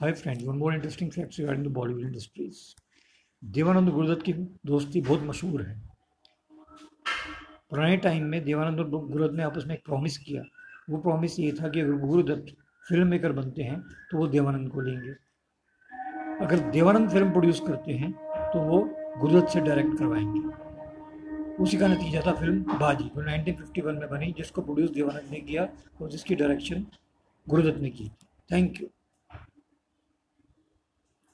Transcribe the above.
hi friends one more interesting facts regarding the Bollywood industries Dev Anand Guru Dutt की दोस्ती बहुत मशहूर है पुराने टाइम में देवानंद और गुरुदत्त ने आपस में एक प्रॉमिस किया वो प्रॉमिस ये था कि अगर गुरुदत्त फ़िल्म मेकर बनते हैं तो वो देवानंद को लेंगे अगर देवानंद फ़िल्म प्रोड्यूस करते हैं तो वो गुरुदत्त से डायरेक्ट करवाएँगे उसी का नतीजा था फ़िल्म बाजी जो 1951 में बनी जिसको प्रोड्यूस देवानंद ने किया और जिसकी डायरेक्शन गुरुदत्त ने की थैंक यू